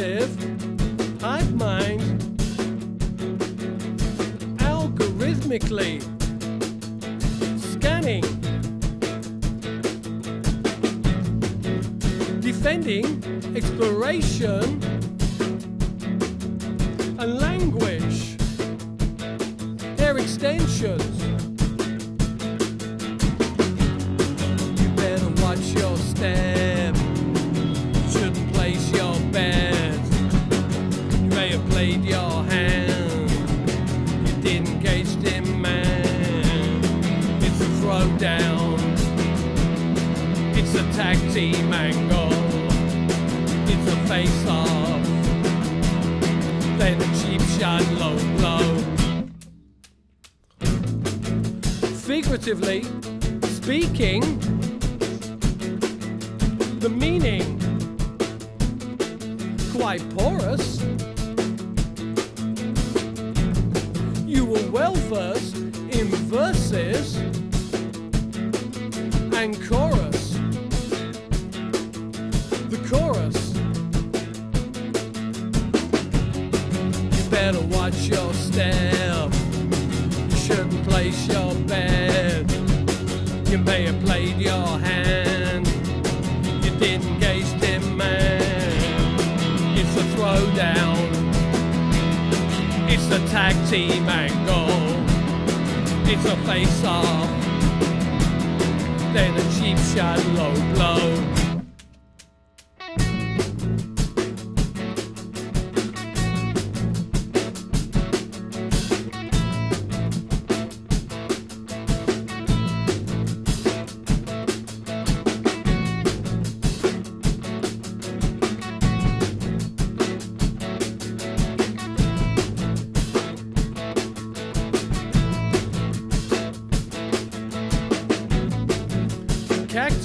primitive hive mind algorithmically. Scanning. Defending exploration and language. Their extensions figuratively speaking the meaning. Quite porous. You were well versed in verses and didn't gauge them man. It's a throwdown. It's a tag team angle. It's a face off. Then a cheap shot low blow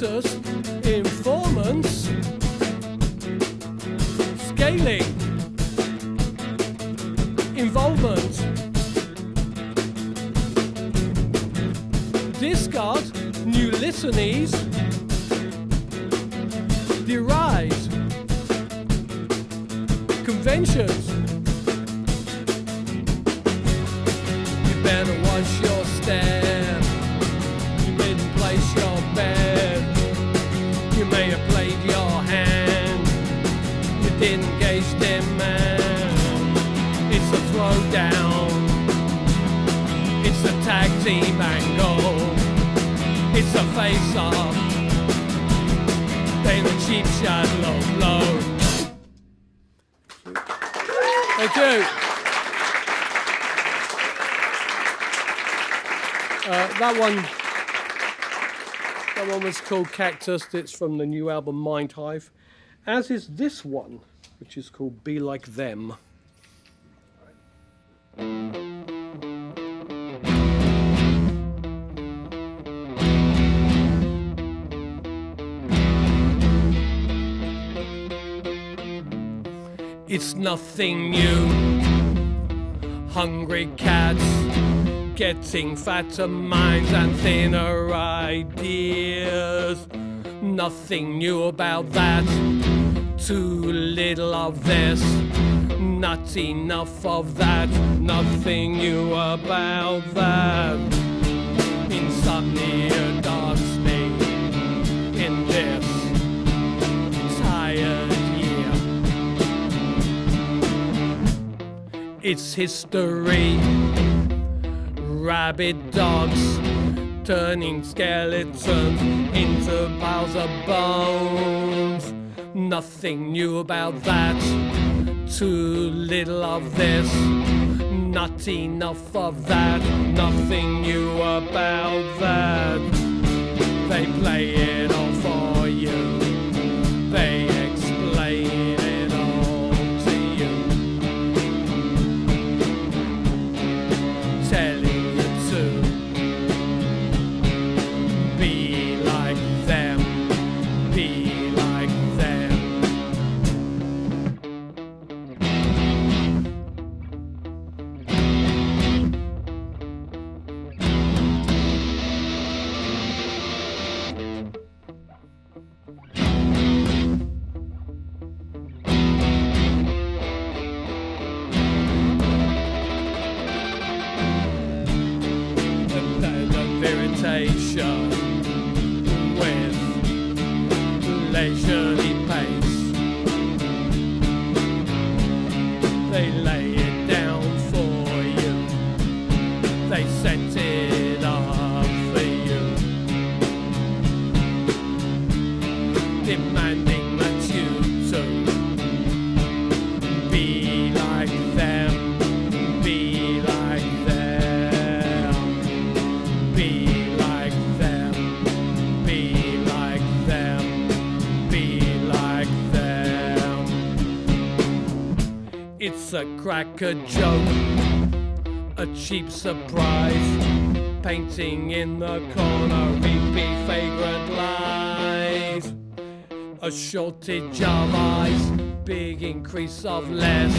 cactus informants scaling. Involvement. Discard. New listeners deride. Conventions. You better watch your team angle. It's a face off. Then a cheap shot low blow. Thank you. Uh, that one that one was called Cactus. It's from the new album Mind Hive. As is this one, which is called Be Like Them. It's nothing new. Hungry cats getting fatter minds and thinner ideas. Nothing new about that. Too little of this. Not enough of that. Nothing new about that. Insomnia dark It's history rabid dogs turning skeletons into piles of bones. Nothing new about that. Too little of this. Not enough of that. Nothing new about that. They play it all for leisurely a cracker joke, a cheap surprise. Painting in the corner, repeat favorite lies. A shortage of eyes, big increase of less.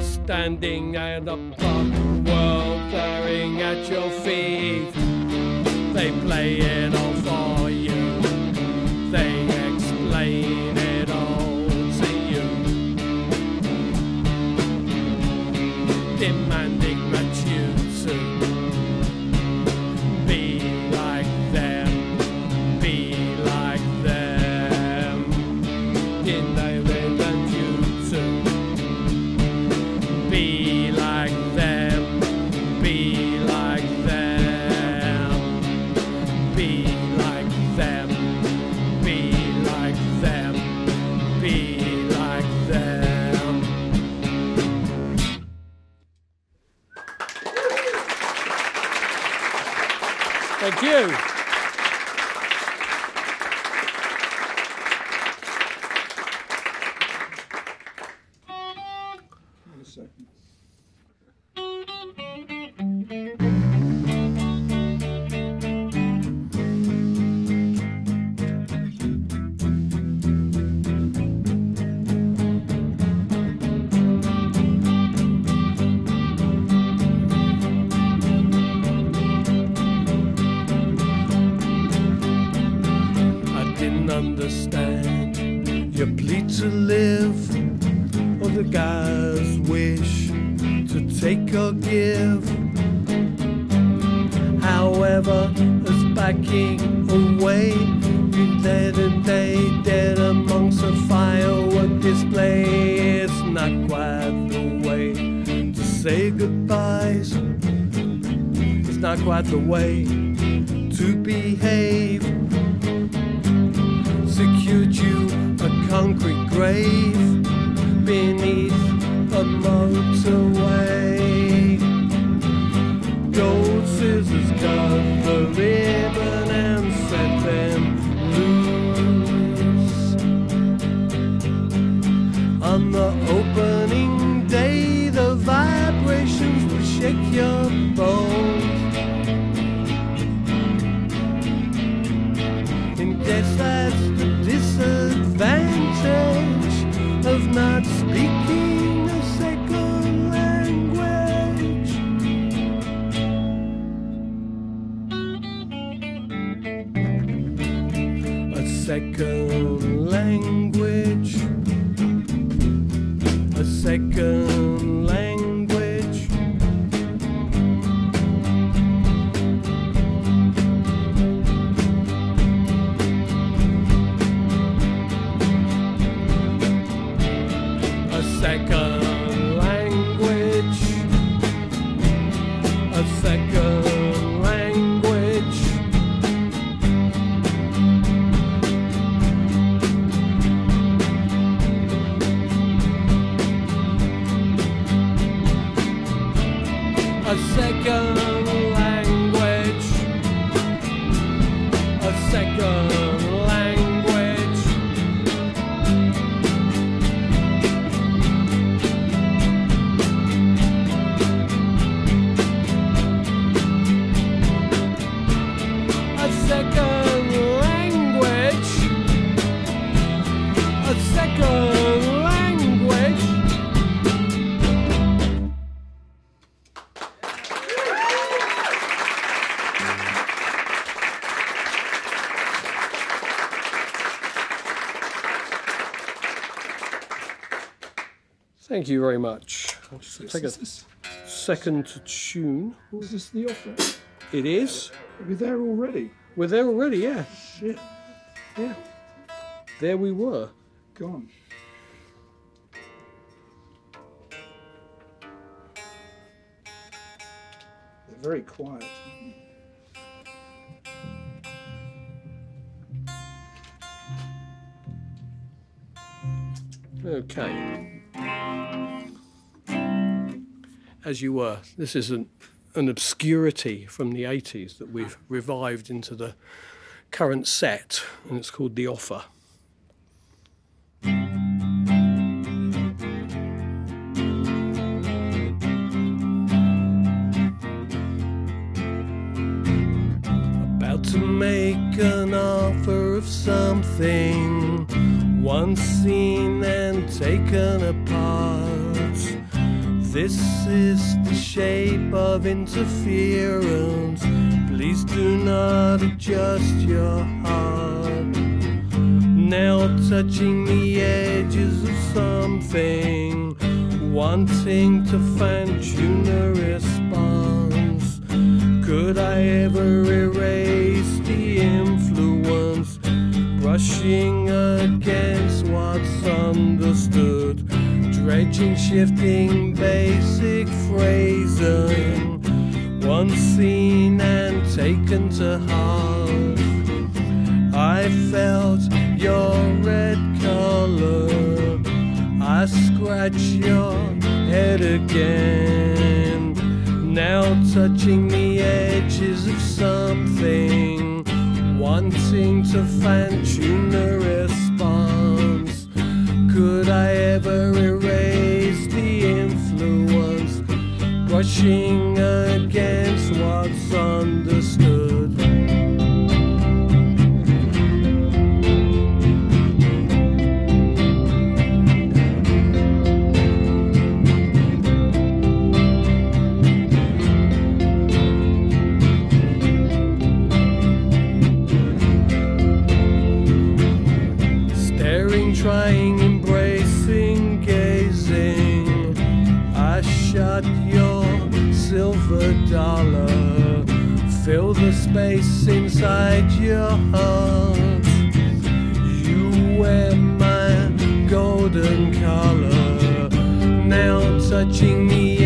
Standing at a pub, world staring at your feet. They play it all take or give. However, as backing away, you dead and day dead amongst a firework display. It's not quite the way to say goodbyes. It's not quite the way to behave secured you a concrete grave beneath a motorway. Cut the ribbon and set them loose. On the opening day, the vibrations will shake your bones. And guess that's the disadvantage of not speaking Thank you very much. I'll just take a second to tune. Was this the offer? It is. We're there already. We're there already, yeah. Shit. Yeah. There we were. Gone. They're very quiet. Okay. As you were, this is an, obscurity from the 80s that we've revived into the current set, and it's called The Offer. About to make an offer of something once seen and taken. This is the shape of interference. Please do not adjust your heart. Now touching the edges of something, wanting to fine tune a response. Could I ever erase the influence? brushing understood, dredging, shifting basic phrasing, once seen and taken to heart. I felt your red color, I scratch your head again, now touching the edges of something wanting to fine tune the response. Could I ever erase the influence, brushing against what's understood? Inside your heart. You wear my golden collar. Now touching the